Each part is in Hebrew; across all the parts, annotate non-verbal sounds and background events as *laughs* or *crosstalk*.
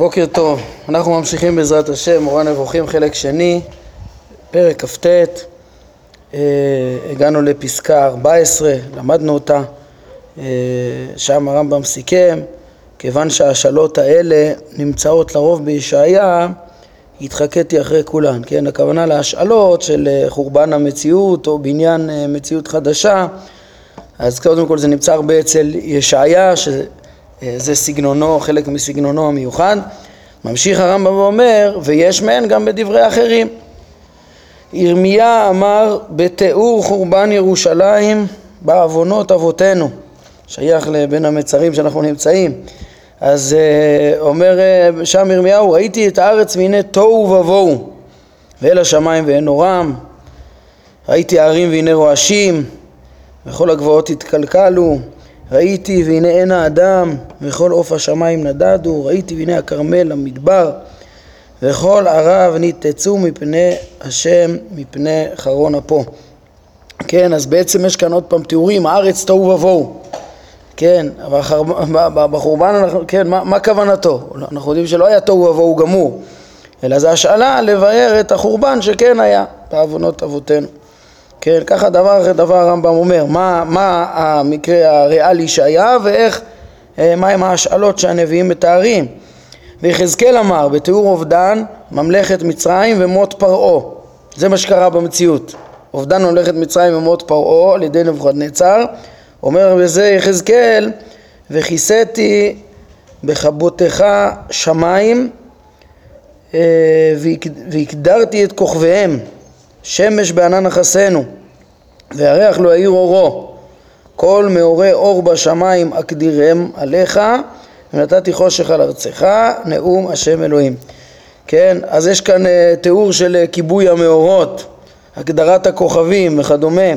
בוקר טוב, אנחנו ממשיכים בעזרת השם, מורה נבוכים חלק שני, פרק כ"ט, אה, הגענו לפסקה 14, למדנו אותה, אה, שם הרמב"ם סיכם, כיוון שההשאלות האלה נמצאות לרוב בישעיה, התחקתי אחרי כולן, כן, הכוונה להשאלות של אה, חורבן המציאות או בניין מציאות חדשה, אז קודם כל זה נמצא הרבה אצל ישעיה, אה, זה סגנונו, חלק מסגנונו המיוחד. ממשיך הרמב"ם ואומר, ויש מהן גם בדברי אחרים. ירמיה אמר בתיאור חורבן ירושלים בעוונות אבותינו, שייך לבין המצרים שאנחנו נמצאים. אז uh, אומר uh, שם ירמיהו, ראיתי את הארץ והנה תוהו ובוהו, ואל השמיים ואין אורם, ראיתי הערים והנה רועשים, וכל הגבעות התקלקלו, ראיתי והנה אין האדם וכל עוף השמיים נדדו ראיתי והנה הכרמל המדבר וכל ערב ניתצו מפני השם מפני חרון אפו. כן אז בעצם יש כאן עוד פעם תיאורים הארץ תוהו ובוהו כן אבל בחורבן אנחנו, כן מה, מה כוונתו? אנחנו יודעים שלא היה תוהו ובוהו גמור אלא זה השאלה לבאר את החורבן שכן היה בעוונות אבותינו כן, ככה דבר אחרי דבר הרמב"ם אומר, מה, מה המקרה הריאלי שהיה ואיך, אה, מהם ההשאלות שהנביאים מתארים. ויחזקאל אמר בתיאור אובדן ממלכת מצרים ומות פרעה, זה מה שקרה במציאות. אובדן ממלכת מצרים ומות פרעה על ידי נבוכדנצר, אומר בזה יחזקאל וכיסיתי בכבותך שמיים אה, והקדרתי את כוכביהם שמש בענן נכסנו, והריח לא יאיר אורו, כל מאורי אור בשמיים אקדירם עליך, ונתתי חושך על ארצך, נאום השם אלוהים. כן, אז יש כאן uh, תיאור של uh, כיבוי המאורות, הגדרת הכוכבים וכדומה.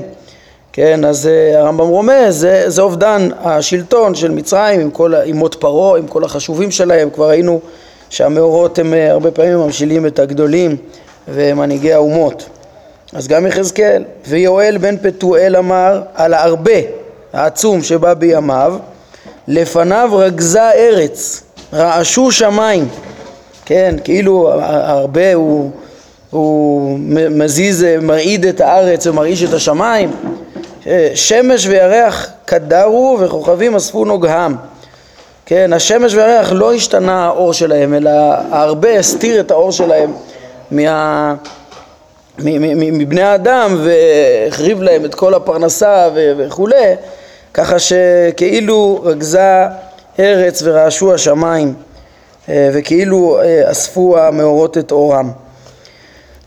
כן, אז uh, הרמב"ם רומז, זה, זה אובדן השלטון של מצרים עם, כל, עם מות פרעה, עם כל החשובים שלהם, כבר ראינו שהמאורות הם uh, הרבה פעמים ממשילים את הגדולים ומנהיגי האומות. אז גם יחזקאל, ויואל בן פתואל אמר על הארבה העצום שבא בימיו, לפניו רגזה ארץ, רעשו שמיים, כן, כאילו הארבה הוא, הוא מזיז, מרעיד את הארץ ומרעיש את השמיים, שמש וירח קדרו וכוכבים אספו נוגהם, כן, השמש וירח לא השתנה האור שלהם, אלא הארבה הסתיר את האור שלהם מה... מבני האדם והחריב להם את כל הפרנסה וכולי, ככה שכאילו רגזה ארץ ורעשו השמיים אה, וכאילו אה, אספו המאורות את אורם.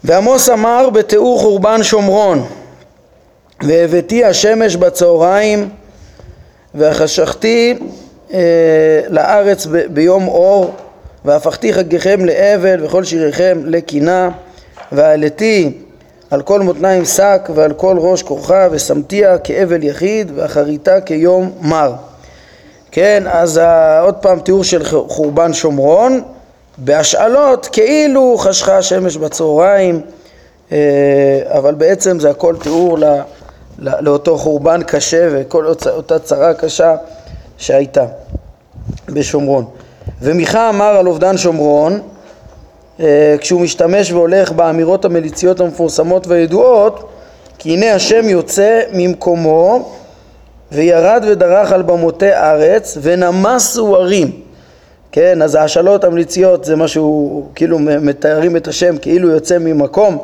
ועמוס אמר בתיאור חורבן שומרון והבאתי השמש בצהריים והחשכתי אה, לארץ ביום אור והפכתי חגיכם לאבל וכל שיריכם לקינה והעליתי על כל מותניים שק ועל כל ראש כורחה ושמתיה כאבל יחיד ואחריתה כיום מר. כן, אז עוד פעם תיאור של חורבן שומרון בהשאלות כאילו חשכה השמש בצהריים אה, אבל בעצם זה הכל תיאור לא, לא, לאותו חורבן קשה וכל אותה צרה קשה שהייתה בשומרון. ומיכה אמר על אובדן שומרון אה, כשהוא משתמש והולך באמירות המליציות המפורסמות והידועות כי הנה השם יוצא ממקומו וירד ודרך על במותי ארץ ונמסו ערים. כן, אז ההשאלות המליציות זה משהו, כאילו מתארים את השם כאילו יוצא ממקום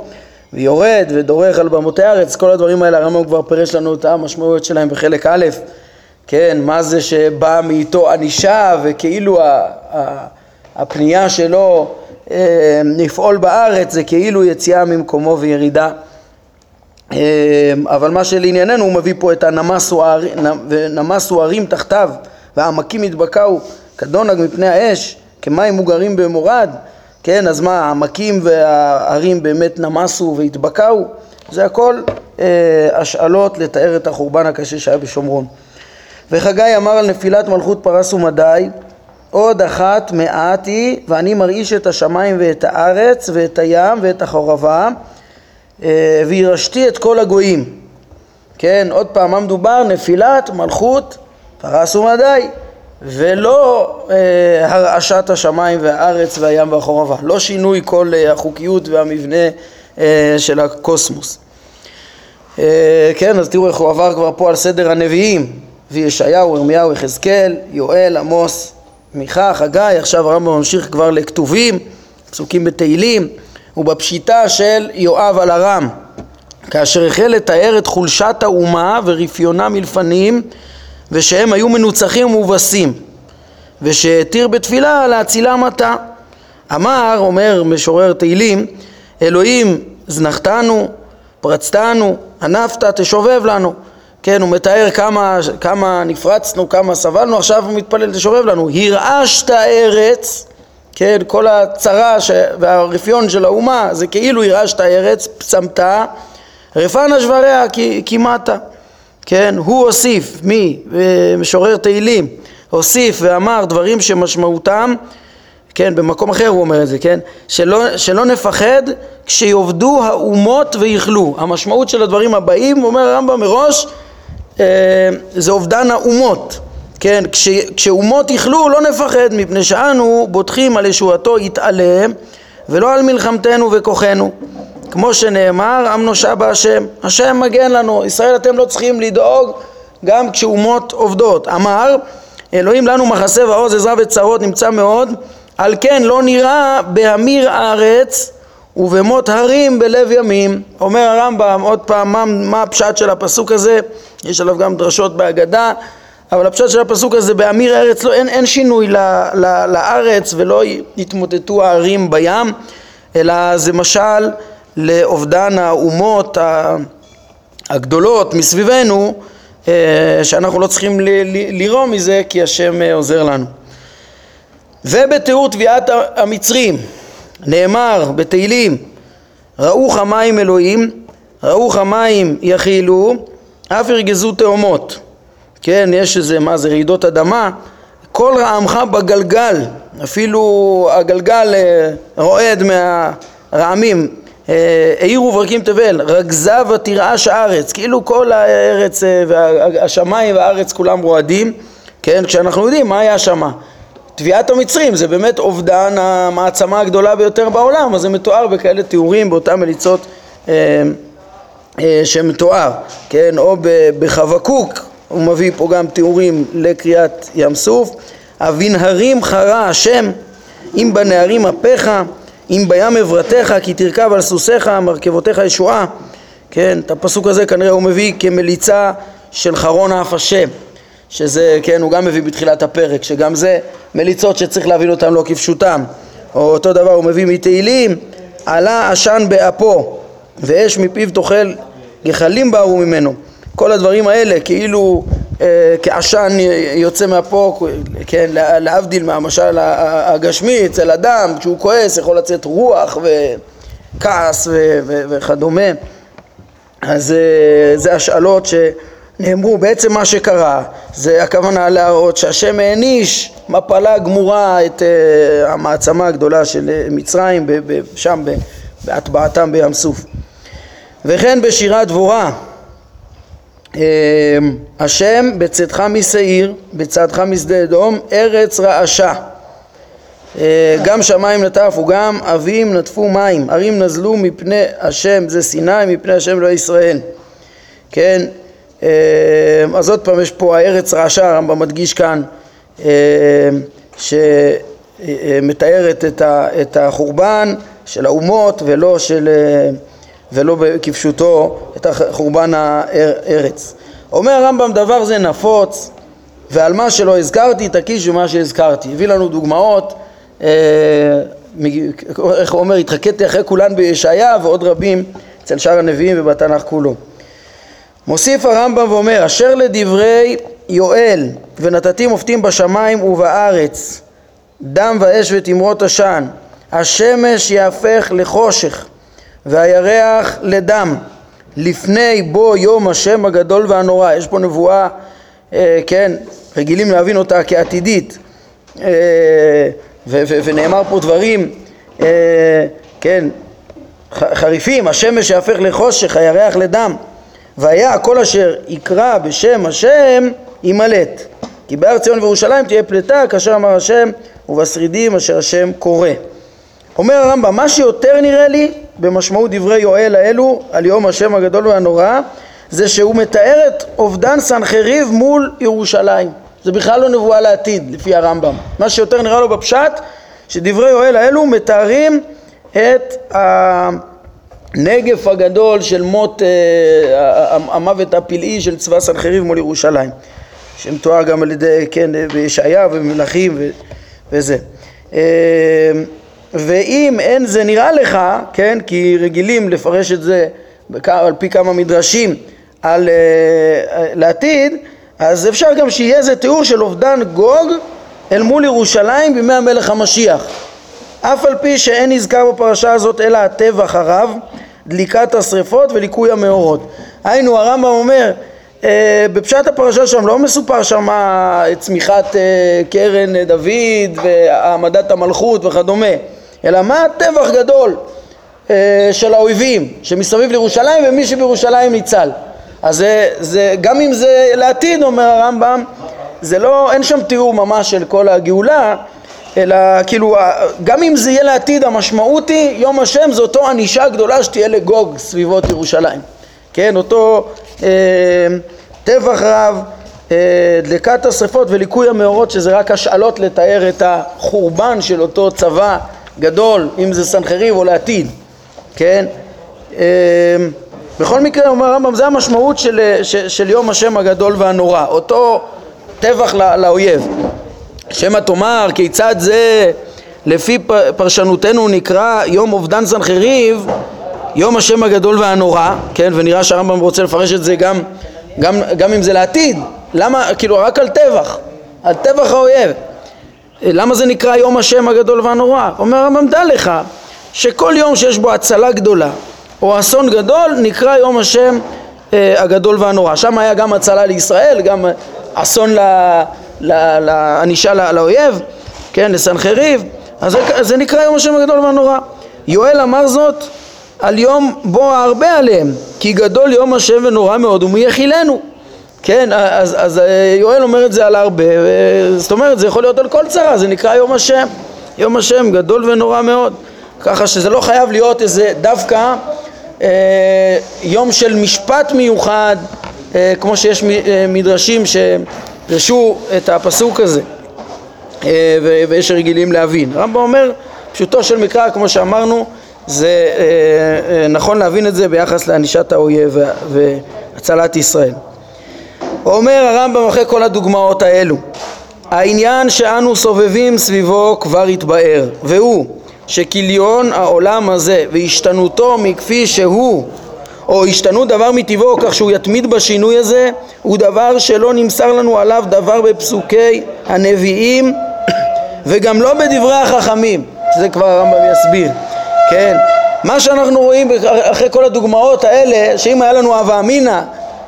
ויורד ודורך על במותי ארץ, כל הדברים האלה הרמב"ם כבר פירש לנו את המשמעויות שלהם בחלק א', כן, מה זה שבא מאיתו ענישה וכאילו הפנייה שלו אה, לפעול בארץ זה כאילו יציאה ממקומו וירידה. אה, אבל מה שלענייננו הוא מביא פה את הנמסו הרים תחתיו והעמקים התבקעו כדונג מפני האש כמים מוגרים במורד. כן אז מה העמקים וההרים באמת נמסו והתבקעו? זה הכל אה, השאלות לתאר את החורבן הקשה שהיה בשומרון. וחגי אמר על נפילת מלכות פרס ומדי עוד אחת מעט היא, ואני מרעיש את השמיים ואת הארץ ואת הים ואת החורבה, אה, וירשתי את כל הגויים. כן, עוד פעם, מה מדובר? נפילת מלכות פרס ומדי. ולא אה, הרעשת השמיים והארץ והים והחורבה, לא שינוי כל אה, החוקיות והמבנה של הקוסמוס. כן, אז תראו איך הוא עבר כבר פה על סדר הנביאים, וישעיהו, ירמיהו, יחזקאל, יואל, עמוס, מיכה, חגי, עכשיו הרמב"ם ממשיך כבר לכתובים, פסוקים בתהילים, ובפשיטה של יואב על ארם, כאשר החל לתאר את חולשת האומה ורפיונה מלפנים ושהם היו מנוצחים ומובסים ושהתיר בתפילה להצילה מטה אמר, אומר משורר תהילים, אלוהים זנחתנו, פרצתנו, ענפת, תשובב לנו כן, הוא מתאר כמה, כמה נפרצנו, כמה סבלנו, עכשיו הוא מתפלל, תשובב לנו. הרעשת ארץ, כן, כל הצרה ש... והרפיון של האומה זה כאילו הרעשת ארץ, צמתה, רפנה שבריה כמעט. כן, הוא הוסיף, מי? משורר תהילים, הוסיף ואמר דברים שמשמעותם, כן, במקום אחר הוא אומר את זה, כן, שלא, שלא נפחד כשיאבדו האומות ויכלו. המשמעות של הדברים הבאים, אומר הרמב"ם מראש, אה, זה אובדן האומות, כן, כש, כשאומות יכלו לא נפחד מפני שאנו בוטחים על ישועתו יתעלה ולא על מלחמתנו וכוחנו. כמו שנאמר עם נושע בהשם, השם מגן לנו, ישראל אתם לא צריכים לדאוג גם כשאומות עובדות, אמר אלוהים לנו מחסה ועוז עזרה וצרות נמצא מאוד. על כן לא נראה בהמיר הארץ ובמות הרים בלב ימים. אומר הרמב"ם עוד פעם מה, מה הפשט של הפסוק הזה, יש עליו גם דרשות בהגדה, אבל הפשט של הפסוק הזה באמיר הארץ לא, אין, אין שינוי ל, ל, לארץ ולא יתמוטטו הערים בים, אלא זה משל לאובדן האומות הגדולות מסביבנו, אה, שאנחנו לא צריכים לירום מזה כי השם אה, עוזר לנו. ובתיאור תביעת המצרים נאמר בתהילים ראו חמיים אלוהים, ראו חמיים יכילו, אף ירגזו תאומות. כן, יש איזה, מה זה, רעידות אדמה, כל רעמך בגלגל, אפילו הגלגל אה, רועד מהרעמים, אה, העירו וברקים תבל, רגזה ותרעש הארץ, כאילו כל הארץ אה, והשמיים והארץ כולם רועדים, כן, כשאנחנו יודעים מה היה שמה. תביעת המצרים זה באמת אובדן המעצמה הגדולה ביותר בעולם, אז זה מתואר בכאלה תיאורים באותן מליצות אה, אה, שמתואר, כן, או בחבקוק הוא מביא פה גם תיאורים לקריאת ים סוף, אבינהרים חרה השם אם בנערים אפיך אם בים עברתך כי תרכב על סוסיך מרכבותיך ישועה. כן, את הפסוק הזה כנראה הוא מביא כמליצה של חרון אף השם שזה, כן, הוא גם מביא בתחילת הפרק, שגם זה מליצות שצריך להבין אותן לא כפשוטם. או אותו דבר הוא מביא מתהילים, עלה עשן באפו, ואש מפיו תאכל גחלים בערו ממנו. כל הדברים האלה כאילו אה, כעשן יוצא מהפה, כן, להבדיל מהמשל הגשמי אצל אדם, כשהוא כועס יכול לצאת רוח וכעס ו- ו- וכדומה. אז אה, זה השאלות ש... נאמרו בעצם מה שקרה זה הכוונה להראות שהשם העניש מפלה גמורה את uh, המעצמה הגדולה של uh, מצרים ב- ב- שם ב- בהטבעתם בים סוף. וכן בשירת דבורה uh, השם בצאתך משעיר בצאתך משדה אדום ארץ רעשה uh, גם שמיים נטפו גם אבים נטפו מים ערים נזלו מפני השם זה סיני מפני השם לא ישראל כן אז עוד פעם יש פה הארץ רעשה, הרמב"ם מדגיש כאן אה, שמתארת את החורבן של האומות ולא, של, אה, ולא כפשוטו את חורבן הארץ. אומר הרמב"ם דבר זה נפוץ ועל מה שלא הזכרתי תקיש ומה שהזכרתי. הביא לנו דוגמאות, איך הוא אומר, התחקתי אחרי כולן בישעיה ועוד רבים אצל שאר הנביאים ובתנ"ך כולו. מוסיף הרמב"ם ואומר אשר לדברי יואל ונתתי מופתים בשמיים ובארץ דם ואש ותמרות עשן השמש יהפך לחושך והירח לדם לפני בו יום השם הגדול והנורא. יש פה נבואה אה, כן רגילים להבין אותה כעתידית אה, ו- ו- ונאמר פה דברים אה, כן חריפים. השמש יהפך לחושך הירח לדם והיה כל אשר יקרא בשם השם יימלט. כי בהר ציון וירושלים תהיה פלטה כאשר אמר השם ובשרידים אשר השם קורא. אומר הרמב"ם, מה שיותר נראה לי במשמעות דברי יואל האלו על יום השם הגדול והנורא זה שהוא מתאר את אובדן סנחריב מול ירושלים. זה בכלל לא נבואה לעתיד לפי הרמב"ם. מה שיותר נראה לו בפשט שדברי יואל האלו מתארים את הנגף הגדול של מות אה, המוות הפלאי של צבא סנחריב מול ירושלים שמתואר גם על ידי, כן, בישעיה ומלכים וזה אה, ואם אין זה נראה לך, כן, כי רגילים לפרש את זה על פי כמה מדרשים על uh, לעתיד, אז אפשר גם שיהיה איזה תיאור של אובדן גוג אל מול ירושלים בימי המלך המשיח. אף על פי שאין נזכר בפרשה הזאת אלא הטבח הרב, דליקת השרפות וליקוי המאורות. היינו הרמב"ם אומר Uh, בפשט הפרשה שם לא מסופר שם צמיחת uh, קרן דוד והעמדת המלכות וכדומה אלא מה טבח גדול אה, של האויבים שמסביב לירושלים ומי שבירושלים ניצל אז זה, זה, גם אם זה לעתיד אומר הרמב"ם זה לא, אין שם תיאור ממש של כל הגאולה אלא כאילו גם אם זה יהיה לעתיד המשמעות היא יום השם זה אותו ענישה גדולה שתהיה לגוג סביבות ירושלים כן אותו אה, טבח רב אה, דלקת השרפות וליקוי המאורות שזה רק השאלות לתאר את החורבן של אותו צבא גדול, אם זה סנחריב או לעתיד, כן? אמ, בכל מקרה, אומר הרמב"ם, זה המשמעות של, של, של יום השם הגדול והנורא, אותו טבח לא, לאויב. שמא תאמר כיצד זה לפי פרשנותנו נקרא יום אובדן סנחריב יום השם הגדול והנורא, כן, ונראה שהרמב"ם רוצה לפרש את זה גם, גם, גם אם זה לעתיד, למה, כאילו רק על טבח, על טבח האויב, למה זה נקרא יום השם הגדול והנורא? אומר הרמב"ם דע לך שכל יום שיש בו הצלה גדולה או אסון גדול נקרא יום השם אה, הגדול והנורא. שם היה גם הצלה לישראל, גם אסון לענישה לאויב, כן, לסנחריב, אז זה, זה נקרא יום השם הגדול והנורא. יואל אמר זאת על יום בו הרבה עליהם, כי גדול יום השם ונורא מאוד ומי יכילנו. כן, אז, אז אה, יואל אומר את זה על הרבה, זאת אומרת זה יכול להיות על כל צרה, זה נקרא יום השם, יום השם גדול ונורא מאוד, ככה שזה לא חייב להיות איזה דווקא אה, יום של משפט מיוחד, אה, כמו שיש אה, מדרשים שפרשו את הפסוק הזה, אה, ויש רגילים להבין. רמב"ם אומר, פשוטו של מקרא, כמו שאמרנו, זה אה, אה, נכון להבין את זה ביחס לענישת האויב והצלת ישראל. אומר הרמב"ם אחרי כל הדוגמאות האלו העניין שאנו סובבים סביבו כבר התבאר והוא שכליון העולם הזה והשתנותו מכפי שהוא או השתנות דבר מטבעו כך שהוא יתמיד בשינוי הזה הוא דבר שלא נמסר לנו עליו דבר בפסוקי הנביאים וגם לא בדברי החכמים. שזה כבר הרמב"ם יסביר. כן? מה שאנחנו רואים אחרי כל הדוגמאות האלה שאם היה לנו הווה אמינא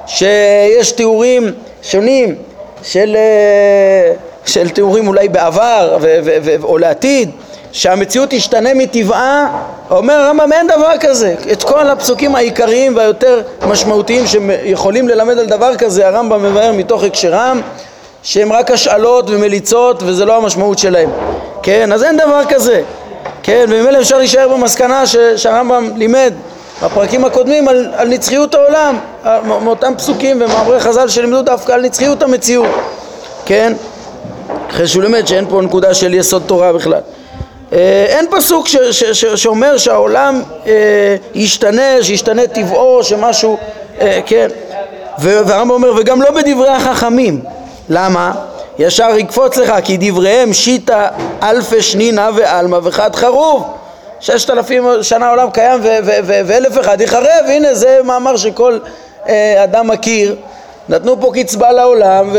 שיש תיאורים שונים של, אה, של תיאורים אולי בעבר ו- ו- ו- או לעתיד שהמציאות תשתנה מטבעה אומר הרמב"ם אין דבר כזה את כל הפסוקים העיקריים והיותר משמעותיים שיכולים ללמד על דבר כזה הרמב"ם מבאר מתוך הקשרם שהם רק השאלות ומליצות וזה לא המשמעות שלהם כן אז אין דבר כזה כן וממילא אפשר להישאר במסקנה שהרמב"ם לימד בפרקים הקודמים על, על נצחיות העולם, מאותם פסוקים ומאמרי חז"ל שלימדו דווקא על נצחיות המציאות, כן? אחרי שהוא לימד שאין פה נקודה של יסוד תורה בכלל. אה, אין פסוק ש, ש, ש, שאומר שהעולם אה, ישתנה, שישתנה טבעו, שמשהו, אה, כן, והרמב"ם אומר וגם לא בדברי החכמים, למה? ישר יקפוץ לך כי דבריהם שיטה אלפי שנינה ועלמא וחד חרוב. ששת אלפים שנה העולם קיים ואלף אחד יחרב, הנה זה מאמר שכל אה, אדם מכיר, נתנו פה קצבה לעולם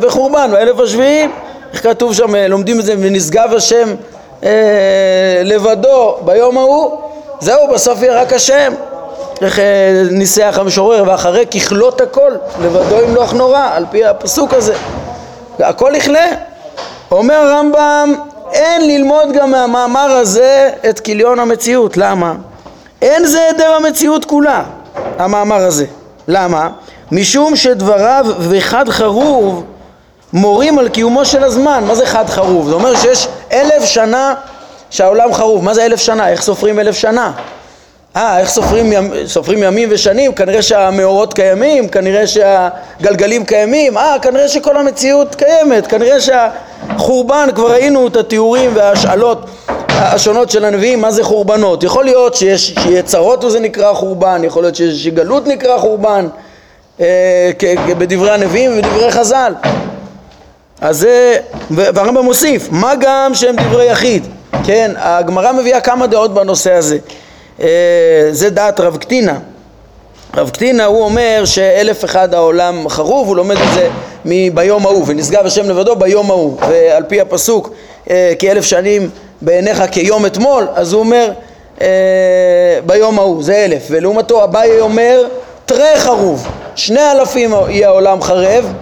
וחורבן, באלף השביעי, איך כתוב שם, אה, לומדים את זה, ונשגב השם אה, לבדו ביום ההוא, זהו, בסוף יהיה רק השם. איך אה, ניסח המשורר, ואחרי ככלות הכל, לבדו ימלוך נורא, על פי הפסוק הזה. הכל יכלה. אומר הרמב"ם, אין ללמוד גם מהמאמר הזה את כליון המציאות. למה? אין זה היעדר המציאות כולה, המאמר הזה. למה? משום שדבריו וחד חרוב מורים על קיומו של הזמן, מה זה חד חרוב? זה אומר שיש אלף שנה שהעולם חרוב, מה זה אלף שנה? איך סופרים אלף שנה? אה, איך סופרים, ימ, סופרים ימים ושנים? כנראה שהמאורות קיימים, כנראה שהגלגלים קיימים, אה, כנראה שכל המציאות קיימת, כנראה שהחורבן, כבר ראינו את התיאורים וההשאלות השונות של הנביאים, מה זה חורבנות. יכול להיות שיש, שיהיה צרות וזה נקרא חורבן, יכול להיות שיש גלות נקרא חורבן, אה, בדברי הנביאים ובדברי חז"ל. אז זה, והרמב"ם מוסיף, מה גם שהם דברי יחיד, כן, הגמרא מביאה כמה דעות בנושא הזה. אה, זה דעת רב קטינה. רב קטינה הוא אומר שאלף אחד העולם חרוב, הוא לומד את זה מביום ההוא, ונשגב השם לבדו ביום ההוא, ועל פי הפסוק אה, כי אלף שנים בעיניך כיום אתמול, אז הוא אומר אה, ביום ההוא, זה אלף, ולעומתו אביי אומר תרי חרוב, שני אלפים יהיה העולם חרב,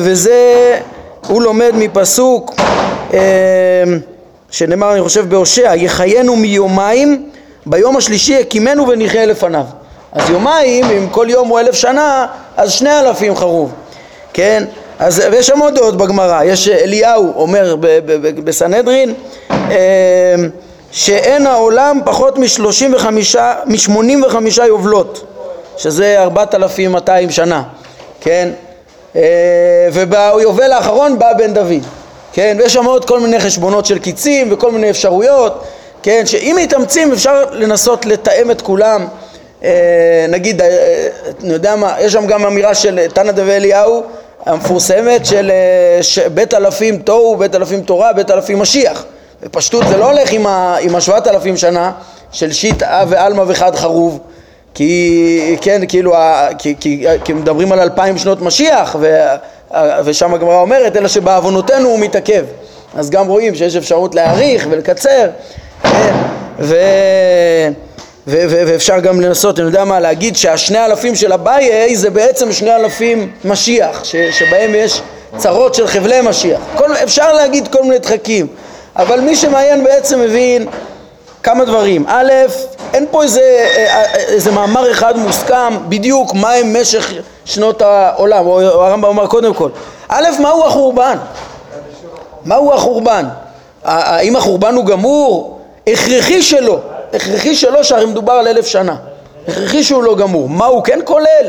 וזה, הוא לומד מפסוק שנאמר אני חושב בהושע, יחיינו מיומיים, ביום השלישי הקימנו ונחיה לפניו. אז יומיים, אם כל יום הוא אלף שנה, אז שני אלפים חרוב, כן? אז, ויש שם עוד דעות בגמרא, יש אליהו אומר בסנהדרין אה, שאין העולם פחות משלושים וחמישה, משמונים וחמישה יובלות, שזה ארבעת אלפים מאתיים שנה, כן? אה, וביובל האחרון בא בן דוד. כן, ויש שם עוד כל מיני חשבונות של קיצים וכל מיני אפשרויות, כן, שאם מתאמצים אפשר לנסות לתאם את כולם, אה, נגיד, אה, אני יודע מה, יש שם גם אמירה של תנא דבי אליהו המפורסמת של אה, בית אלפים תוהו, בית אלפים תורה, בית אלפים משיח. בפשטות זה לא הולך עם, השבעת אלפים שנה של שיט אב ועלמא וחד חרוב, כי כן, כאילו, כי, כי, כי מדברים על אלפיים שנות משיח, ו... ושם הגמרא אומרת, אלא שבעוונותינו הוא מתעכב. אז גם רואים שיש אפשרות להאריך ולקצר, כן? ו... ו- ו- ואפשר גם לנסות, אני יודע מה, להגיד שהשני אלפים של אביי זה בעצם שני אלפים משיח, ש- שבהם יש צרות של חבלי משיח. כל, אפשר להגיד כל מיני דחקים, אבל מי שמעיין בעצם מבין כמה דברים. א', אין פה איזה, אה, אה, איזה מאמר אחד מוסכם בדיוק מהם משך שנות העולם, או הרמב"ם אומר קודם כל. א', מהו החורבן? מהו החורבן? האם החורבן הוא גמור? הכרחי שלא, הכרחי שלא שהרי מדובר על אלף שנה. הכרחי שהוא לא גמור. מה הוא כן כולל?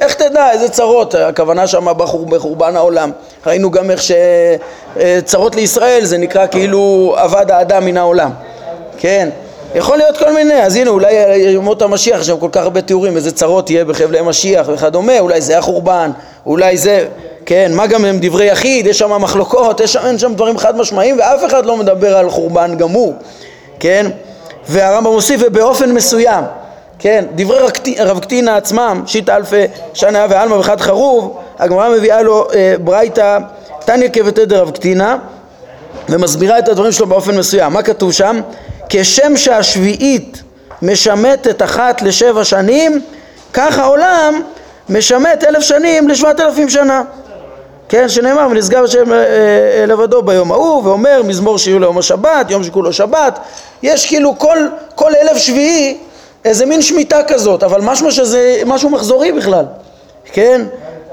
איך תדע איזה צרות, הכוונה שם בחור, בחורבן העולם. ראינו גם איך שצרות לישראל זה נקרא כאילו אבד האדם מן העולם. כן, יכול להיות כל מיני, אז הנה אולי ימות המשיח, יש שם כל כך הרבה תיאורים, איזה צרות יהיה בחבלי משיח וכדומה, אולי זה החורבן, אולי זה, כן, מה גם הם דברי יחיד, יש שם מחלוקות, יש שם, אין שם דברים חד משמעיים ואף אחד לא מדבר על חורבן גמור, כן, והרמב"ם מוסיף ובאופן מסוים, כן, דברי רב קטינה עצמם, שיטה אלפי שנה ועלמא וחד חרוב, הגמרא מביאה לו אה, ברייתא תניא כבתדר רב קטינה ומסבירה את הדברים שלו באופן מסוים. מה כתוב שם? כשם שהשביעית משמטת אחת לשבע שנים, כך העולם משמט אלף שנים לשבעת אלפים שנה. כן, שנאמר, ונשגב השם אה, אה, לבדו ביום ההוא, ואומר מזמור שיהיו ליום השבת, יום שכולו שבת. יש כאילו כל, כל אלף שביעי איזה מין שמיטה כזאת, אבל משמע שזה משהו מחזורי בכלל, כן?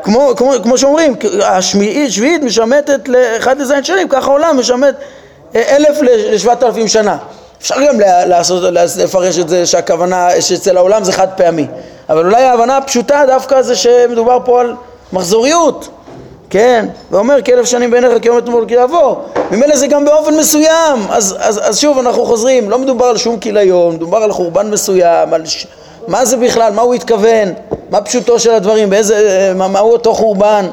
כמו, כמו, כמו שאומרים, השביעית משמטת לאחד לזין שנים, ככה העולם משמט אה, אלף לשבעת אלפים שנה. אפשר גם לעשות, לפרש את זה שהכוונה שאצל העולם זה חד פעמי, אבל אולי ההבנה הפשוטה דווקא זה שמדובר פה על מחזוריות, כן? ואומר כאלף שנים בעיניך כיום אתמול כי יעבור, ממילא זה גם באופן מסוים, אז, אז, אז שוב אנחנו חוזרים, לא מדובר על שום כיליון, מדובר על חורבן מסוים, על ש... מה זה בכלל, מה הוא התכוון, מה פשוטו של הדברים, באיזה, מה, מהו אותו חורבן,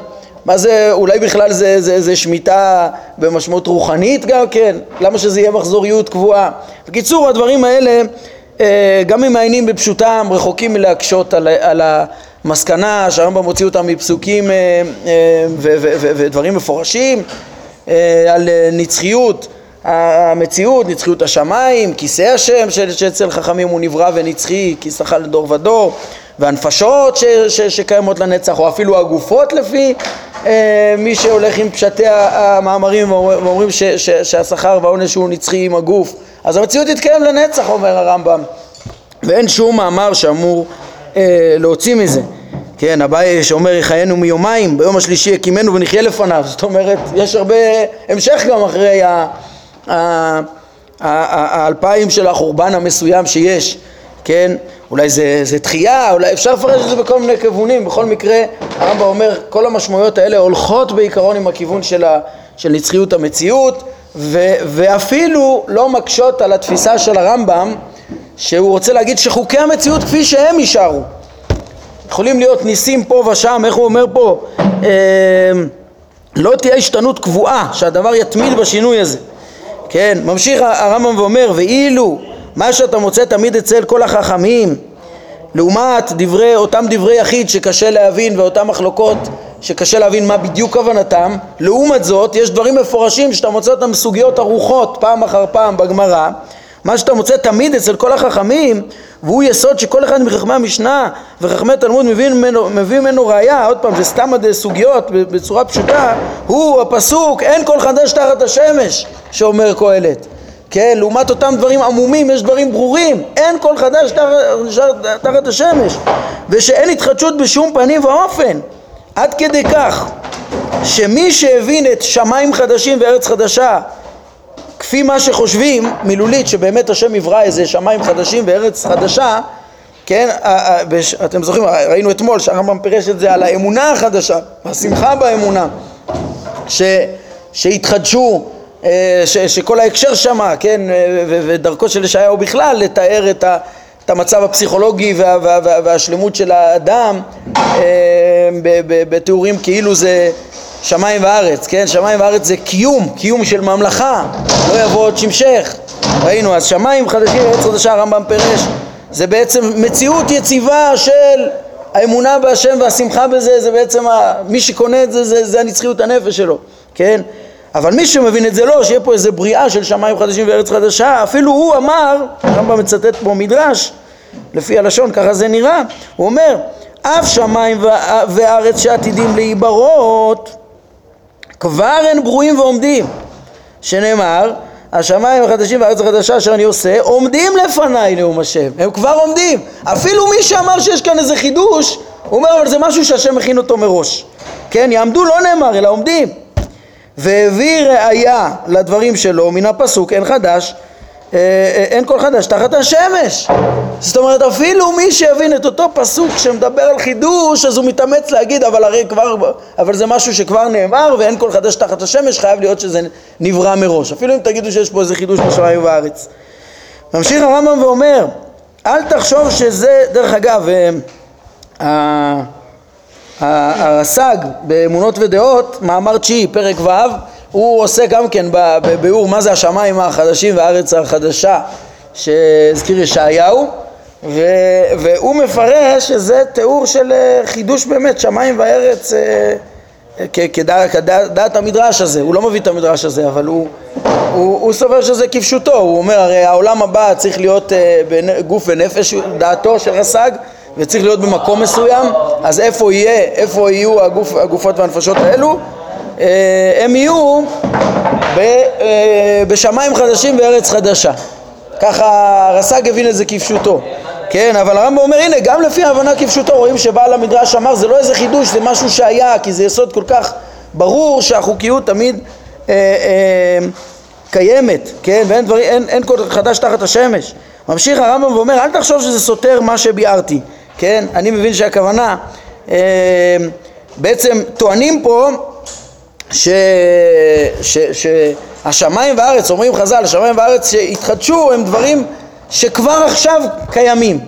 מה זה, אולי בכלל זה, זה, זה שמיטה במשמעות רוחנית גם כן, למה שזה יהיה מחזוריות קבועה. בקיצור, הדברים האלה אה, גם אם מעיינים בפשוטם, רחוקים מלהקשות על, על המסקנה שהרמב"ם מוציא אותם מפסוקים אה, אה, ודברים מפורשים על נצחיות המציאות, נצחיות השמיים, כיסא השם שאצל חכמים הוא נברא ונצחי, כי שכר לדור ודור, והנפשות ש, ש, שקיימות לנצח, או אפילו הגופות לפי מי שהולך עם פשטי המאמרים ואומרים שהשכר והעונש הוא נצחי עם הגוף, אז המציאות תתקיים לנצח, אומר הרמב"ם, ואין שום מאמר שאמור אה, להוציא מזה. כן, אביי שאומר יחיינו מיומיים, ביום השלישי יקימנו ונחיה לפניו, זאת אומרת, יש הרבה המשך גם אחרי האלפיים של החורבן המסוים שיש, כן, אולי זה, זה תחייה, אולי אפשר לפרש את זה בכל מיני כיוונים, בכל מקרה הרמב"ם אומר כל המשמעויות האלה הולכות בעיקרון עם הכיוון של, ה, של נצחיות המציאות ו, ואפילו לא מקשות על התפיסה של הרמב"ם שהוא רוצה להגיד שחוקי המציאות כפי שהם יישארו יכולים להיות ניסים פה ושם, איך הוא אומר פה? אה, לא תהיה השתנות קבועה, שהדבר יתמיד בשינוי הזה. כן, ממשיך הרמב"ם ואומר, ואילו מה שאתה מוצא תמיד אצל כל החכמים, לעומת דברי, אותם דברי יחיד שקשה להבין ואותן מחלוקות שקשה להבין מה בדיוק כוונתם, לעומת זאת יש דברים מפורשים שאתה מוצא אותם בסוגיות ארוכות פעם אחר פעם בגמרא. מה שאתה מוצא תמיד אצל כל החכמים והוא יסוד שכל אחד מחכמי המשנה וחכמי תלמוד מביא ממנו, מביא ממנו ראייה, עוד פעם זה סתם עד סוגיות בצורה פשוטה, הוא הפסוק אין כל חדש תחת השמש שאומר קהלת כן, לעומת אותם דברים עמומים יש דברים ברורים. אין כל חדש תחת, תחת השמש. ושאין התחדשות בשום פנים ואופן. עד כדי כך שמי שהבין את שמיים חדשים וארץ חדשה כפי מה שחושבים מילולית שבאמת השם יברא איזה שמיים חדשים וארץ חדשה כן, אתם זוכרים, ראינו אתמול שהרמב"ם פירש את זה על האמונה החדשה, השמחה באמונה ש, שהתחדשו, ש, שכל ההקשר שמה, כן, ודרכו של ישעיהו בכלל לתאר את, ה, את המצב הפסיכולוגי וה, וה, וה, והשלמות של האדם אה, בתיאורים כאילו זה שמיים וארץ, כן? שמיים וארץ זה קיום, קיום של ממלכה, לא יבוא עוד שמשך. ראינו, אז שמיים חדשים וארץ חדשה הרמב"ם פירש, זה בעצם מציאות יציבה של האמונה בהשם והשמחה בזה, זה בעצם, ה... מי שקונה את זה, זה, זה הנצחיות הנפש שלו, כן? אבל מי שמבין את זה לא, שיהיה פה איזה בריאה של שמיים חדשים וארץ חדשה, אפילו הוא אמר, הרמב"ם מצטט פה מדרש, לפי הלשון, ככה זה נראה, הוא אומר, אף שמיים וארץ שעתידים להיברות כבר הן ברואים ועומדים, שנאמר השמיים החדשים והארץ החדשה אשר אני עושה עומדים לפניי נאום השם, הם כבר עומדים, אפילו מי שאמר שיש כאן איזה חידוש, הוא אומר אבל זה משהו שהשם מכין אותו מראש, כן, יעמדו לא נאמר אלא עומדים, והביא ראיה לדברים שלו מן הפסוק אין חדש אה, אה, אין כל חדש תחת השמש. זאת אומרת אפילו מי שיבין את אותו פסוק שמדבר על חידוש אז הוא מתאמץ להגיד אבל הרי כבר אבל זה משהו שכבר נאמר ואין כל חדש תחת השמש חייב להיות שזה נברא מראש. אפילו אם תגידו שיש פה איזה חידוש בשמיים ובארץ. ממשיך הרמב"ם ואומר אל תחשוב שזה דרך אגב אה, הרס"ג באמונות ודעות מאמר תשיעי פרק ו' הוא עושה גם כן בביאור מה זה השמיים החדשים והארץ החדשה שהזכיר ישעיהו ו, והוא מפרש שזה תיאור של אה, חידוש באמת שמיים וארץ אה, כדעת, כדעת המדרש הזה, הוא לא מביא את המדרש הזה אבל הוא, הוא, הוא סובר שזה כפשוטו, הוא אומר הרי העולם הבא צריך להיות אה, בגוף ונפש דעתו של רס"ג וצריך להיות במקום מסוים אז איפה יהיה, איפה יהיו הגוף, הגופות והנפשות האלו אה, הם יהיו אה, בשמיים חדשים וארץ חדשה. ככה רס"ג הבין את זה כפשוטו. כן, אבל הרמב"ם אומר הנה גם לפי ההבנה כפשוטו רואים שבעל המדרש אמר זה לא איזה חידוש זה משהו שהיה כי זה יסוד כל כך ברור שהחוקיות תמיד אה, אה, קיימת, כן, ואין דברים, אין, אין כל חדש תחת השמש. ממשיך הרמב"ם ואומר אל תחשוב שזה סותר מה שביארתי, כן, אני מבין שהכוונה אה, בעצם טוענים פה ש, ש, שהשמיים והארץ, אומרים חז"ל, השמיים והארץ שהתחדשו הם דברים שכבר עכשיו קיימים.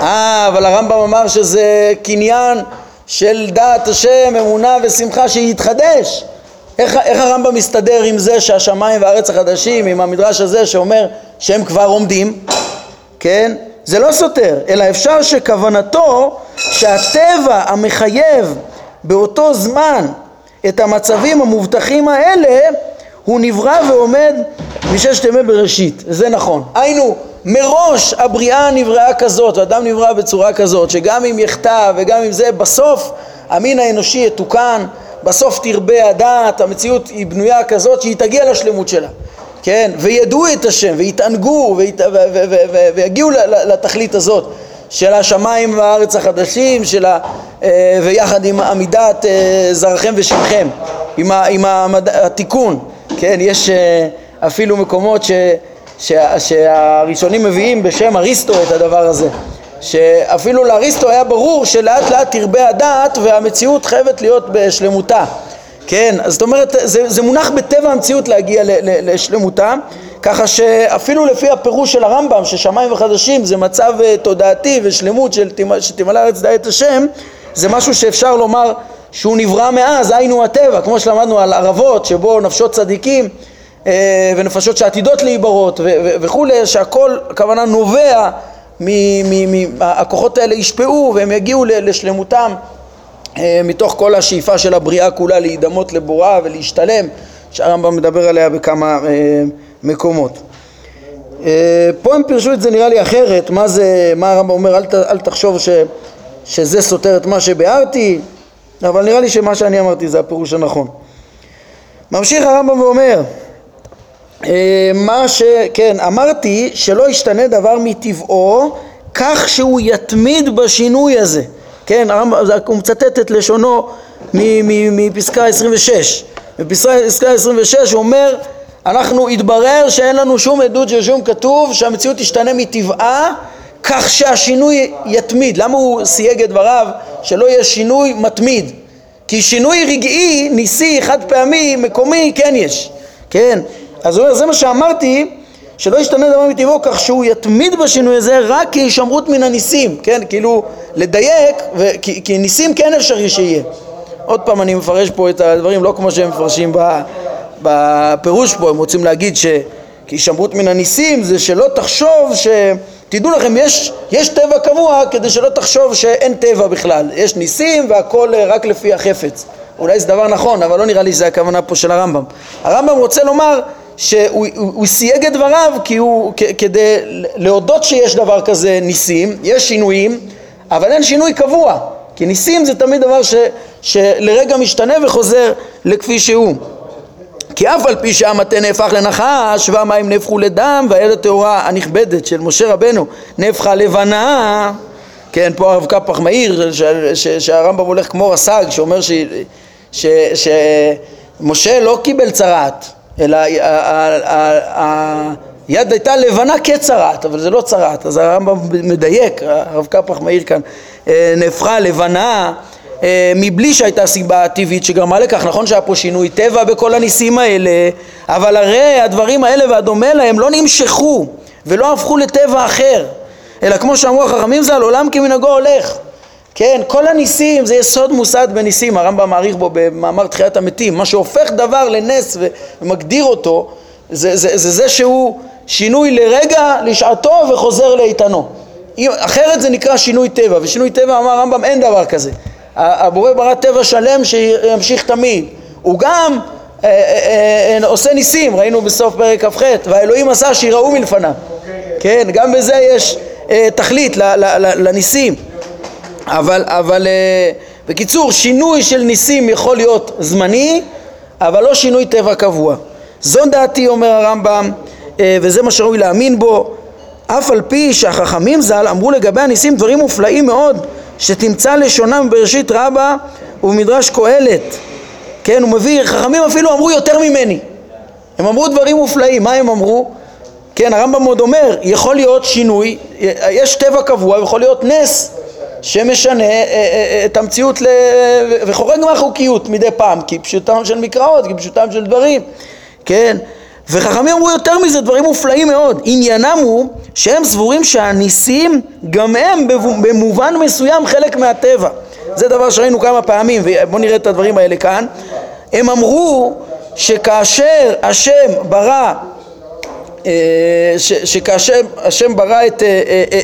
אה, אבל הרמב"ם אמר שזה קניין של דעת השם, אמונה ושמחה שיתחדש. איך, איך הרמב"ם מסתדר עם זה שהשמיים והארץ החדשים, עם המדרש הזה שאומר שהם כבר עומדים, כן? זה לא סותר, אלא אפשר שכוונתו שהטבע המחייב באותו זמן את המצבים המובטחים האלה הוא נברא ועומד מששת ימי בראשית, זה נכון. היינו, מראש הבריאה נבראה כזאת, האדם נברא בצורה כזאת, שגם אם יחטא וגם אם זה, בסוף המין האנושי יתוקן, בסוף תרבה הדעת, המציאות היא בנויה כזאת שהיא תגיע לשלמות שלה, כן? וידעו את השם, ויתענגו, וית... ו... ו... ו... ויגיעו לתכלית הזאת של השמיים והארץ החדשים, של ה, אה, ויחד עם עמידת אה, זרעכם ושמכם, עם, ה, עם המד, התיקון, כן, יש אה, אפילו מקומות ש, ש, שהראשונים מביאים בשם אריסטו את הדבר הזה, שאפילו לאריסטו היה ברור שלאט לאט תרבה הדעת והמציאות חייבת להיות בשלמותה כן, אז זאת אומרת, זה, זה מונח בטבע המציאות להגיע ל, ל, לשלמותה, ככה שאפילו לפי הפירוש של הרמב"ם, ששמיים וחדשים זה מצב uh, תודעתי ושלמות של שתמלא ארץ דעת השם, זה משהו שאפשר לומר שהוא נברא מאז, היינו הטבע, כמו שלמדנו על ערבות, שבו נפשות צדיקים uh, ונפשות שעתידות להיברות וכולי, שהכל, הכוונה, נובע, מהכוחות האלה ישפעו והם יגיעו לשלמותם. אה, מתוך כל השאיפה של הבריאה כולה להידמות לבוראה ולהשתלם, שהרמב"ם מדבר עליה בכמה אה, מקומות. אה, פה הם פירשו את זה נראה לי אחרת, מה זה, מה הרמב"ם אומר, אל, ת, אל תחשוב ש, שזה סותר את מה שביארתי, אבל נראה לי שמה שאני אמרתי זה הפירוש הנכון. ממשיך הרמב"ם ואומר, מה ש... כן, אמרתי שלא ישתנה דבר מטבעו כך שהוא יתמיד בשינוי הזה. כן, הוא מצטט את לשונו מפסקה 26. בפסקה 26 הוא אומר, אנחנו התברר שאין לנו שום עדות של שום כתוב שהמציאות תשתנה מטבעה כך שהשינוי יתמיד. למה הוא סייג את דבריו שלא יהיה שינוי מתמיד? כי שינוי רגעי, ניסי, חד פעמי, מקומי, כן יש, כן? אז הוא אומר, זה מה שאמרתי, שלא ישתנה דבר מטבעו כך שהוא יתמיד בשינוי הזה רק כהישמרות מן הניסים, כן? כאילו לדייק, ו... כי, כי ניסים כן אפשרי שיהיה. עוד פעם אני מפרש פה את הדברים לא כמו שהם מפרשים בפירוש פה, הם רוצים להגיד שכהישמרות מן הניסים זה שלא תחשוב ש... תדעו לכם, יש, יש טבע קבוע כדי שלא תחשוב שאין טבע בכלל, יש ניסים והכל רק לפי החפץ. אולי זה דבר נכון, אבל לא נראה לי שזה הכוונה פה של הרמב"ם. הרמב"ם רוצה לומר שהוא סייג את דבריו כי הוא, כדי להודות שיש דבר כזה ניסים, יש שינויים, אבל אין שינוי קבוע, כי ניסים זה תמיד דבר ש, שלרגע משתנה וחוזר לכפי שהוא. כי אף על פי שהמטה נהפך לנחש והמים נהפכו לדם והיד הטהורה הנכבדת של משה רבנו נהפכה לבנה כן, פה הרב קפח מאיר שהרמב"ם הולך כמו רס"ג שאומר שמשה לא קיבל צרעת אלא היד הייתה לבנה כצרעת, אבל זה לא צרעת, אז הרמב"ם מדייק, הרב קפח מאיר כאן, אה, נהפכה לבנה אה, מבלי שהייתה סיבה טבעית שגרמה לכך, נכון שהיה פה שינוי טבע בכל הניסים האלה, אבל הרי הדברים האלה והדומה להם לא נמשכו ולא הפכו לטבע אחר, אלא כמו שאמרו החכמים זה על עולם כמנהגו הולך כן, כל הניסים זה יסוד מוסד בניסים, הרמב"ם מעריך בו במאמר תחיית המתים, מה שהופך דבר לנס ומגדיר אותו זה זה, זה, זה שהוא שינוי לרגע, לשעתו וחוזר לאיתנו. אחרת זה נקרא שינוי טבע, ושינוי טבע אמר הרמב"ם אין דבר כזה. הבורא ברא טבע שלם שימשיך תמיד. הוא גם אה, אה, אה, עושה ניסים, ראינו בסוף פרק כ"ח, והאלוהים עשה שיראו מלפניו. כן, גם בזה יש אה, תכלית לניסים. אבל, אבל אה, בקיצור, שינוי של ניסים יכול להיות זמני, אבל לא שינוי טבע קבוע. זו דעתי, אומר הרמב"ם, אה, וזה מה שראוי להאמין בו, אף על פי שהחכמים ז"ל אמרו לגבי הניסים דברים מופלאים מאוד, שתמצא לשונם בראשית רבה ובמדרש קהלת. כן, הוא מביא, חכמים אפילו אמרו יותר ממני. הם אמרו דברים מופלאים, מה הם אמרו? כן, הרמב"ם עוד אומר, יכול להיות שינוי, יש טבע קבוע, יכול להיות נס שמשנה אה, אה, אה, את המציאות וחורג מהחוקיות מדי פעם, כי פשוטם של מקראות, כי פשוטם של דברים, כן? וחכמים אמרו יותר מזה, דברים מופלאים מאוד. עניינם הוא שהם סבורים שהניסים גם הם במובן מסוים חלק מהטבע. זה דבר שראינו כמה פעמים, ובואו נראה את הדברים האלה כאן. הם אמרו שכאשר השם ברא שכאשר השם ברא את,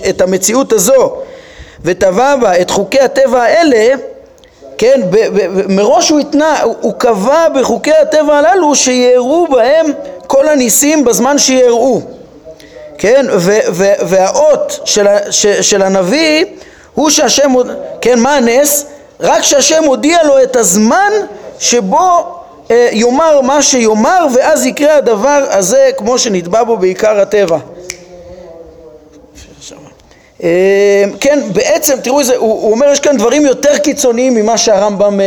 את המציאות הזו וטבע בה את חוקי הטבע האלה, כן, ב, ב, ב, מראש הוא התנה, הוא, הוא קבע בחוקי הטבע הללו שיארו בהם כל הניסים בזמן שיארו, כן, ו, ו, והאות של, ש, של הנביא הוא שהשם, כן, מה הנס? רק שהשם הודיע לו את הזמן שבו אה, יאמר מה שיאמר ואז יקרה הדבר הזה כמו שנתבע בו בעיקר הטבע כן, בעצם, תראו איזה, הוא, הוא אומר יש כאן דברים יותר קיצוניים ממה שהרמב"ם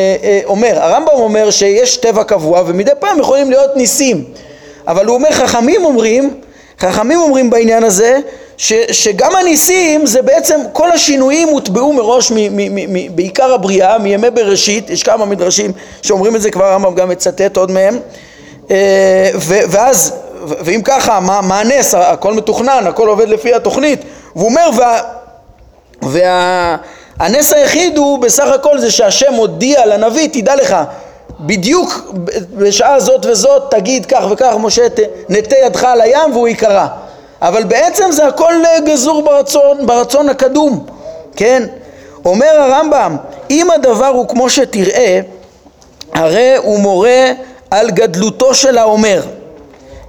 אומר. הרמב"ם אומר שיש טבע קבוע ומדי פעם יכולים להיות ניסים. אבל הוא אומר, חכמים אומרים, חכמים אומרים בעניין הזה, ש, שגם הניסים זה בעצם, כל השינויים הוטבעו מראש מ, מ, מ, מ, בעיקר הבריאה, מימי בראשית, יש כמה מדרשים שאומרים את זה, כבר הרמב"ם גם מצטט עוד מהם, אה, ו, ואז, ואם ככה, מה, מה הנס, הכל מתוכנן, הכל עובד לפי התוכנית, והוא אומר, וה, וה, הנס היחיד הוא בסך הכל זה שהשם הודיע לנביא, תדע לך, בדיוק בשעה זאת וזאת תגיד כך וכך משה נטה ידך על הים והוא ייקרא אבל בעצם זה הכל גזור ברצון, ברצון הקדום, כן? אומר הרמב"ם, אם הדבר הוא כמו שתראה, הרי הוא מורה על גדלותו של האומר.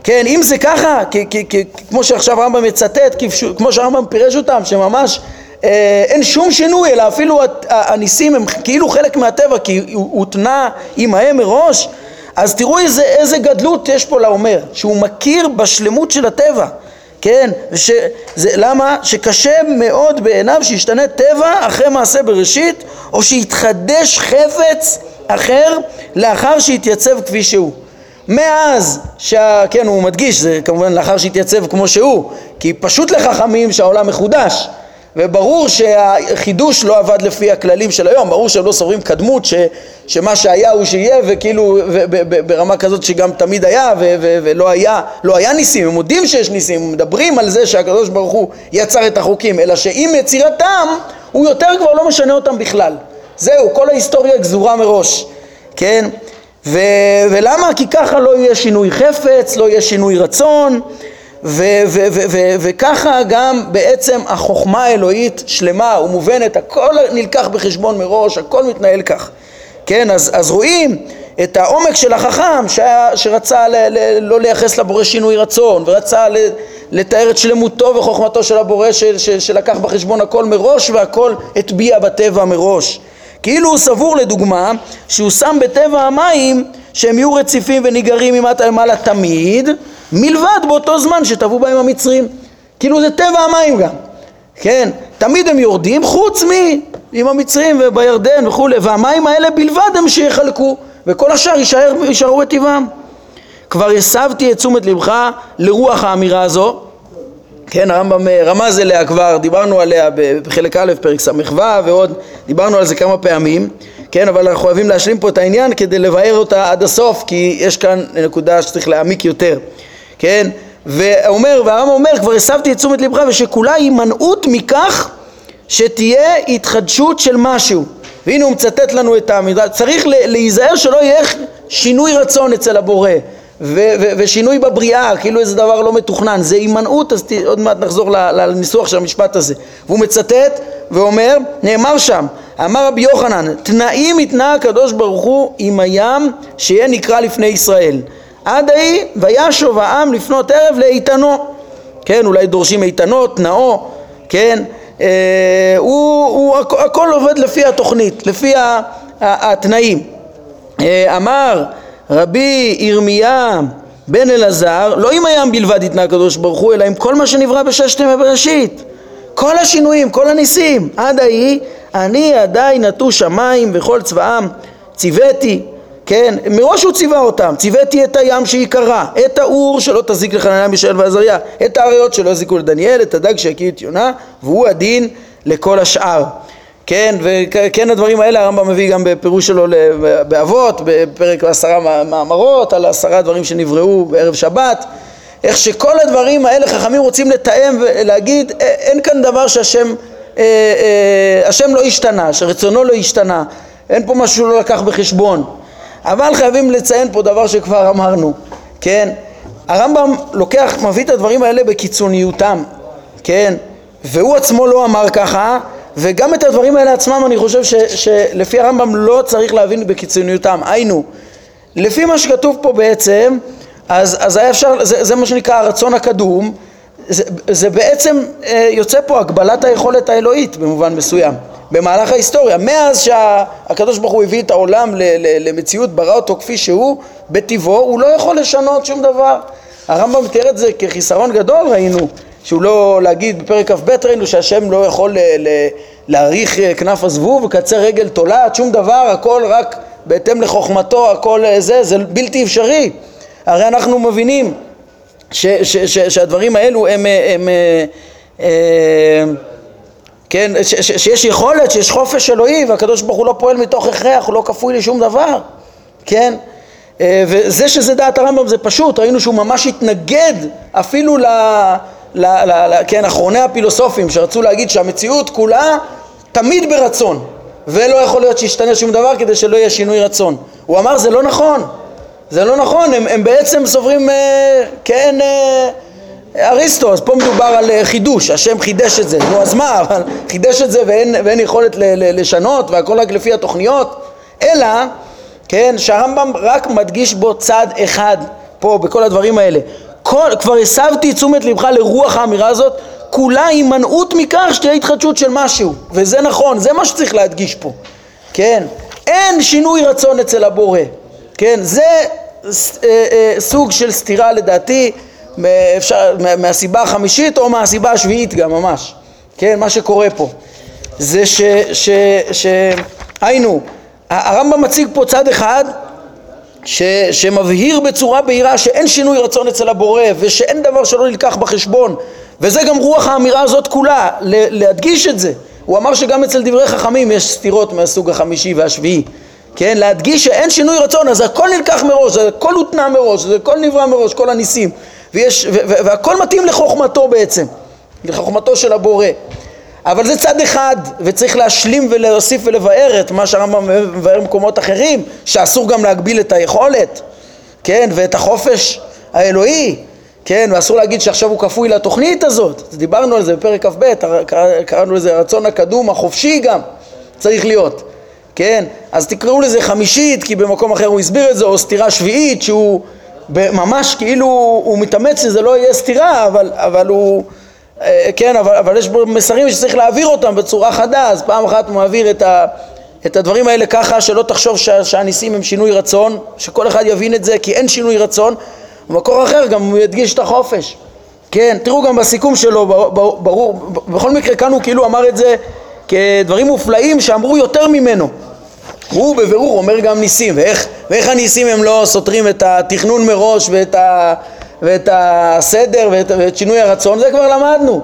כן, אם זה ככה, כ- כ- כ- כמו שעכשיו הרמב"ם מצטט, כמו שהרמב"ם פירש אותם, שממש אה, אין שום שינוי, אלא אפילו הניסים הם כאילו חלק מהטבע, כי הוא הותנה עמהם מראש, אז תראו איזה, איזה גדלות יש פה לאומר, שהוא מכיר בשלמות של הטבע. כן, וש, זה, למה? שקשה מאוד בעיניו שישתנה טבע אחרי מעשה בראשית או שיתחדש חפץ אחר לאחר שיתייצב כפי שהוא. מאז, שה, כן הוא מדגיש, זה כמובן לאחר שיתייצב כמו שהוא, כי פשוט לחכמים שהעולם מחודש וברור שהחידוש לא עבד לפי הכללים של היום, ברור שהם לא סוברים קדמות, ש, שמה שהיה הוא שיהיה, וכאילו ו, ב, ב, ברמה כזאת שגם תמיד היה ו, ו, ולא היה, לא היה ניסים, הם מודים שיש ניסים, הם מדברים על זה שהקדוש ברוך הוא יצר את החוקים, אלא שעם יצירתם הוא יותר כבר לא משנה אותם בכלל. זהו, כל ההיסטוריה גזורה מראש, כן? ו, ולמה? כי ככה לא יהיה שינוי חפץ, לא יהיה שינוי רצון וככה גם בעצם החוכמה האלוהית שלמה ומובנת, הכל נלקח בחשבון מראש, הכל מתנהל כך. כן, אז, אז רואים את העומק של החכם שהיה, שרצה ל, ל, לא לייחס לבורא שינוי רצון ורצה ל, לתאר את שלמותו וחוכמתו של הבורא של, של, שלקח בחשבון הכל מראש והכל הטביע בטבע מראש. כאילו הוא סבור לדוגמה שהוא שם בטבע המים שהם יהיו רציפים וניגרים ממטה למעלה תמיד מלבד באותו זמן שטבעו בהם המצרים. כאילו זה טבע המים גם, כן? תמיד הם יורדים חוץ מ... עם המצרים ובירדן וכולי, והמים האלה בלבד הם שיחלקו, וכל השאר יישאר, יישארו בטבעם. כבר הסבתי את תשומת לבך לרוח האמירה הזו, כן, הרמב"ם רמז אליה כבר, דיברנו עליה בחלק א', פרק ס"ו ועוד, דיברנו על זה כמה פעמים, כן, אבל אנחנו חייבים להשלים פה את העניין כדי לבאר אותה עד הסוף, כי יש כאן נקודה שצריך להעמיק יותר. כן? ואומר, והרמב"ם אומר, כבר הסבתי את תשומת לבך ושכולה הימנעות מכך שתהיה התחדשות של משהו. והנה הוא מצטט לנו את העמידה, צריך להיזהר שלא יהיה שינוי רצון אצל הבורא ו- ו- ושינוי בבריאה, כאילו איזה דבר לא מתוכנן, זה הימנעות, אז ת- עוד מעט נחזור לניסוח של המשפט הזה. והוא מצטט ואומר, נאמר שם, אמר רבי יוחנן, תנאים התנה הקדוש ברוך הוא עם הים שיהיה נקרא לפני ישראל. עד ההיא וישוב העם לפנות ערב לאיתנו כן אולי דורשים איתנות, נאו כן אה, הוא, הוא הכ, הכל עובד לפי התוכנית לפי התנאים אה, אמר רבי ירמיה בן אלעזר לא עם הים בלבד יתנה הקדוש ברוך הוא אלא עם כל מה שנברא בששת ימי בראשית כל השינויים, כל הניסים עד ההיא אני עדיין נטו שמיים וכל צבאם ציוויתי כן, מראש הוא ציווה אותם, ציוויתי את הים שיקרא, את האור שלא תזיק לחנניה מישאל ועזריה, את האריות שלא יזיקו לדניאל, את הדג שיקיא את יונה, והוא הדין לכל השאר. כן, וכן הדברים האלה הרמב"ם מביא גם בפירוש שלו באבות, בפרק עשרה מאמרות, על עשרה דברים שנבראו בערב שבת, איך שכל הדברים האלה חכמים רוצים לתאם ולהגיד אין כאן דבר שהשם אה, אה, השם לא השתנה, שרצונו לא השתנה, אין פה משהו שהוא לא לקח בחשבון אבל חייבים לציין פה דבר שכבר אמרנו, כן? הרמב"ם לוקח, מביא את הדברים האלה בקיצוניותם, כן? והוא עצמו לא אמר ככה, וגם את הדברים האלה עצמם אני חושב ש, שלפי הרמב"ם לא צריך להבין בקיצוניותם. היינו, לפי מה שכתוב פה בעצם, אז, אז היה אפשר, זה, זה מה שנקרא הרצון הקדום, זה, זה בעצם אה, יוצא פה הגבלת היכולת האלוהית במובן מסוים. במהלך ההיסטוריה. מאז שהקדוש ברוך הוא הביא את העולם למציאות, ברא אותו כפי שהוא, בטבעו, הוא לא יכול לשנות שום דבר. הרמב"ם מתאר את זה כחיסרון גדול, ראינו, שהוא לא להגיד בפרק כ"ב ראינו שהשם לא יכול להאריך כנף הזבוב וקצר רגל תולעת, שום דבר, הכל רק בהתאם לחוכמתו, הכל זה, זה בלתי אפשרי. הרי אנחנו מבינים ש, ש, ש, שהדברים האלו הם, הם, הם כן, ש, ש, שיש יכולת, שיש חופש אלוהי והקדוש ברוך הוא לא פועל מתוך הכרח, הוא לא כפוי לשום דבר, כן? וזה שזה דעת הרמב"ם זה פשוט, ראינו שהוא ממש התנגד אפילו ל... ל, ל, ל כן, אחרוני הפילוסופים שרצו להגיד שהמציאות כולה תמיד ברצון ולא יכול להיות שישתנה שום דבר כדי שלא יהיה שינוי רצון. הוא אמר זה לא נכון, זה לא נכון, הם, הם בעצם סוברים אה, כן אה, אריסטו, אז פה מדובר על אה, חידוש, השם חידש את זה, נו אז מה, חידש את זה ואין, ואין יכולת ל, ל, לשנות והכל רק לפי התוכניות, אלא, כן, שהרמב"ם רק מדגיש בו צד אחד פה בכל הדברים האלה. כל, כבר הסבתי את תשומת לבך לרוח האמירה הזאת, כולה הימנעות מכך שתהיה התחדשות של משהו, וזה נכון, זה מה שצריך להדגיש פה, כן, אין שינוי רצון אצל הבורא, כן, זה אה, אה, סוג של סתירה לדעתי אפשר, מהסיבה החמישית או מהסיבה השביעית גם ממש, כן, מה שקורה פה זה ש... ש, ש היינו, הרמב"ם מציג פה צד אחד ש, שמבהיר בצורה בהירה שאין שינוי רצון אצל הבורא ושאין דבר שלא נלקח בחשבון. וזה גם רוח האמירה הזאת כולה, להדגיש את זה. הוא אמר שגם אצל דברי חכמים יש סתירות מהסוג החמישי והשביעי. כן, להדגיש שאין שינוי רצון, אז הכל נלקח מראש, הכל הותנה מראש, הכל נברא מראש, כל הניסים, ויש, והכל מתאים לחוכמתו בעצם, לחוכמתו של הבורא. אבל זה צד אחד, וצריך להשלים ולהוסיף ולבאר את מה שהרמב"ם מבאר במקומות אחרים, שאסור גם להגביל את היכולת, כן, ואת החופש האלוהי, כן, ואסור להגיד שעכשיו הוא כפוי לתוכנית הזאת, דיברנו על זה בפרק כ"ב, קראנו לזה הרצון הקדום, החופשי גם, צריך להיות. כן? אז תקראו לזה חמישית, כי במקום אחר הוא הסביר את זה, או סתירה שביעית, שהוא ממש כאילו הוא מתאמץ שזה לא יהיה סתירה, אבל, אבל הוא... אה, כן, אבל, אבל יש בו מסרים שצריך להעביר אותם בצורה חדה, אז פעם אחת הוא מעביר את, ה, את הדברים האלה ככה שלא תחשוב שה, שהניסים הם שינוי רצון, שכל אחד יבין את זה כי אין שינוי רצון, במקור אחר גם הוא ידגיש את החופש. כן, תראו גם בסיכום שלו, ברור, בכל מקרה כאן הוא כאילו אמר את זה כדברים מופלאים שאמרו יותר ממנו. הוא בבירור אומר גם ניסים, ואיך, ואיך הניסים הם לא סותרים את התכנון מראש ואת, ה, ואת הסדר ואת, ואת שינוי הרצון, זה כבר למדנו.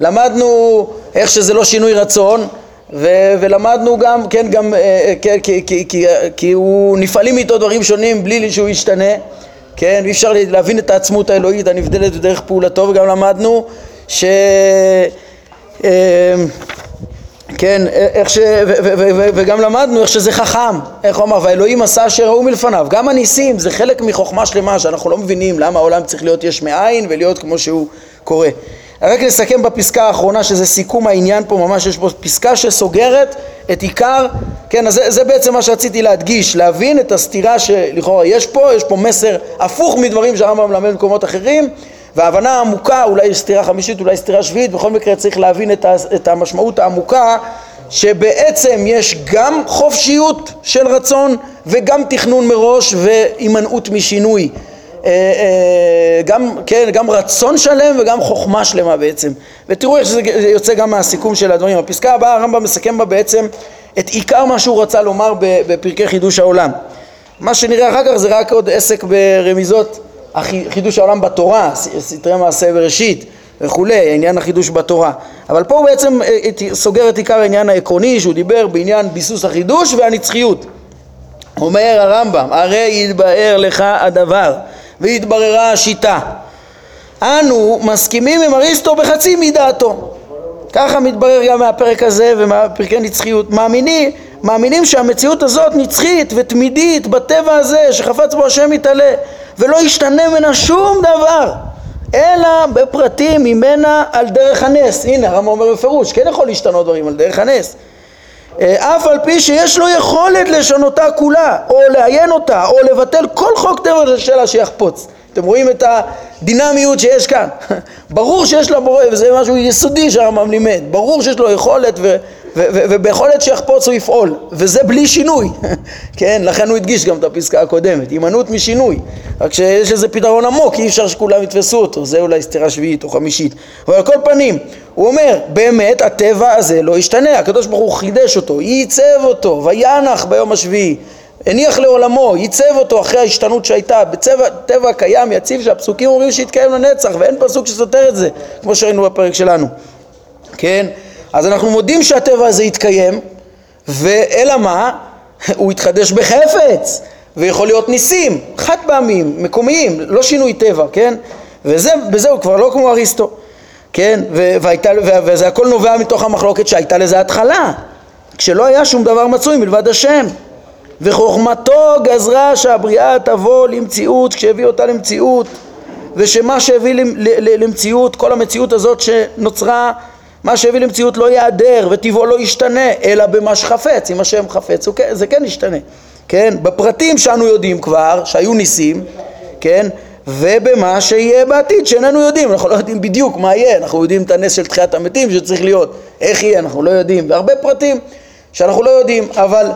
למדנו איך שזה לא שינוי רצון, ו, ולמדנו גם, כן, גם, אה, כן, כי, כי, כי, כי הוא נפעלים איתו דברים שונים בלי שהוא ישתנה, כן, אי אפשר להבין את העצמות האלוהית הנבדלת בדרך פעולתו, וגם למדנו ש... אה, כן, איך ש... ו- ו- ו- וגם למדנו איך שזה חכם, איך הוא אמר, והאלוהים עשה אשר ראו מלפניו, גם הניסים זה חלק מחוכמה שלמה שאנחנו לא מבינים למה העולם צריך להיות יש מאין ולהיות כמו שהוא קורה. רק נסכם בפסקה האחרונה שזה סיכום העניין פה, ממש יש פה פסקה שסוגרת את עיקר, כן, אז זה, זה בעצם מה שרציתי להדגיש, להבין את הסתירה שלכאורה יש פה, יש פה מסר הפוך מדברים שהרמב"ם מלמד במקומות אחרים וההבנה העמוקה, אולי סתירה חמישית, אולי סתירה שביעית, בכל מקרה צריך להבין את, המשמעות העמוקה שבעצם יש גם חופשיות של רצון וגם תכנון מראש והימנעות משינוי. אה, אה, גם, כן, גם רצון שלם וגם חוכמה שלמה בעצם. ותראו איך שזה יוצא גם מהסיכום של הדברים. הפסקה הבאה הרמב"ם מסכם בה בעצם את עיקר מה שהוא רצה לומר בפרקי חידוש העולם. מה שנראה אחר כך זה רק עוד עסק ברמיזות חידוש העולם בתורה, סתרי מעשה בראשית וכולי, עניין החידוש בתורה. אבל פה הוא בעצם אה, סוגר את עיקר העניין העקרוני שהוא דיבר בעניין ביסוס החידוש והנצחיות. אומר הרמב"ם, הרי יתבאר לך הדבר והתבררה השיטה. אנו מסכימים עם אריסטו בחצי מדעתו. ככה מתברר גם מהפרק הזה ומהפרקי נצחיות. מאמינים, מאמינים שהמציאות הזאת נצחית ותמידית בטבע הזה שחפץ בו השם יתעלה ולא ישתנה ממנה שום דבר אלא בפרטים ממנה על דרך הנס. הנה הרמב"ם אומר בפירוש, כן יכול להשתנות דברים על דרך הנס. אה, אף על פי שיש לו יכולת לשנותה כולה, או לעיין אותה, או לבטל כל חוק טבע שלה שיחפוץ. אתם רואים את הדינמיות שיש כאן. *laughs* ברור שיש לבורא, וזה משהו יסודי שהרמב"ם לימד, ברור שיש לו יכולת וביכולת שיחפוץ הוא יפעול, וזה בלי שינוי, *laughs* כן? לכן הוא הדגיש גם את הפסקה הקודמת, הימנעות משינוי, רק שיש איזה פתרון עמוק, אי אפשר שכולם יתפסו אותו, זה אולי סתירה שביעית או חמישית, אבל על כל פנים, הוא אומר, באמת הטבע הזה לא ישתנה, הקדוש ברוך הוא חידש אותו, ייצב אותו, וינח ביום השביעי, הניח לעולמו, ייצב אותו אחרי ההשתנות שהייתה, בצבע, טבע קיים, יציב, שהפסוקים אומרים שיתקיים לנצח, ואין פסוק שסותר את זה, כמו שראינו בפרק שלנו, כן? אז אנחנו מודים שהטבע הזה יתקיים, ואלא מה? הוא יתחדש בחפץ, ויכול להיות ניסים, חד פעמים, מקומיים, לא שינוי טבע, כן? וזה הוא כבר לא כמו אריסטו, כן? והייתה, וזה הכל נובע מתוך המחלוקת שהייתה לזה התחלה, כשלא היה שום דבר מצוי מלבד השם. וחוכמתו גזרה שהבריאה תבוא למציאות כשהביא אותה למציאות ושמה שהביא למציאות, כל המציאות הזאת שנוצרה, מה שהביא למציאות לא ייעדר וטבעו לא ישתנה אלא במה שחפץ, אם השם חפץ כן, זה כן ישתנה, כן? בפרטים שאנו יודעים כבר, שהיו ניסים, כן? ובמה שיהיה בעתיד שאיננו יודעים, אנחנו לא יודעים בדיוק מה יהיה, אנחנו יודעים את הנס של תחיית המתים שצריך להיות, איך יהיה, אנחנו לא יודעים, והרבה פרטים שאנחנו לא יודעים, אבל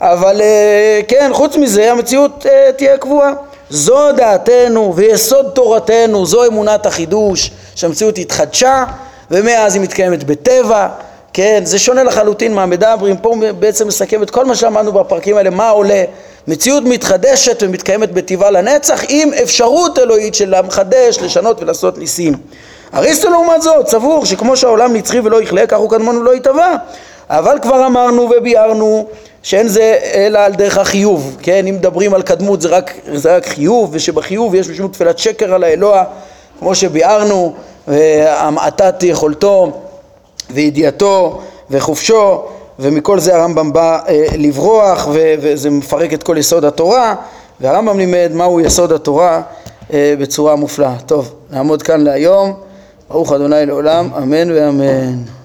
אבל אה, כן, חוץ מזה המציאות אה, תהיה קבועה. זו דעתנו ויסוד תורתנו, זו אמונת החידוש, שהמציאות התחדשה ומאז היא מתקיימת בטבע, כן, זה שונה לחלוטין מהמדברים, פה בעצם מסכם את כל מה שאמרנו בפרקים האלה, מה עולה, מציאות מתחדשת ומתקיימת בטבעה לנצח עם אפשרות אלוהית של המחדש, לשנות ולעשות ניסים. אריסטו לעומת זאת סבור שכמו שהעולם נצחי ולא יכלה, כך הוא קדמון ולא יתבע, אבל כבר אמרנו וביארנו שאין זה אלא על דרך החיוב, כן? אם מדברים על קדמות זה רק, זה רק חיוב, ושבחיוב יש משום תפילת שקר על האלוה, כמו שביארנו, המעטת יכולתו וידיעתו וחופשו, ומכל זה הרמב"ם בא אה, לברוח, וזה מפרק את כל יסוד התורה, והרמב"ם לימד מהו יסוד התורה אה, בצורה מופלאה. טוב, נעמוד כאן להיום, ברוך אדוני לעולם, אמן ואמן.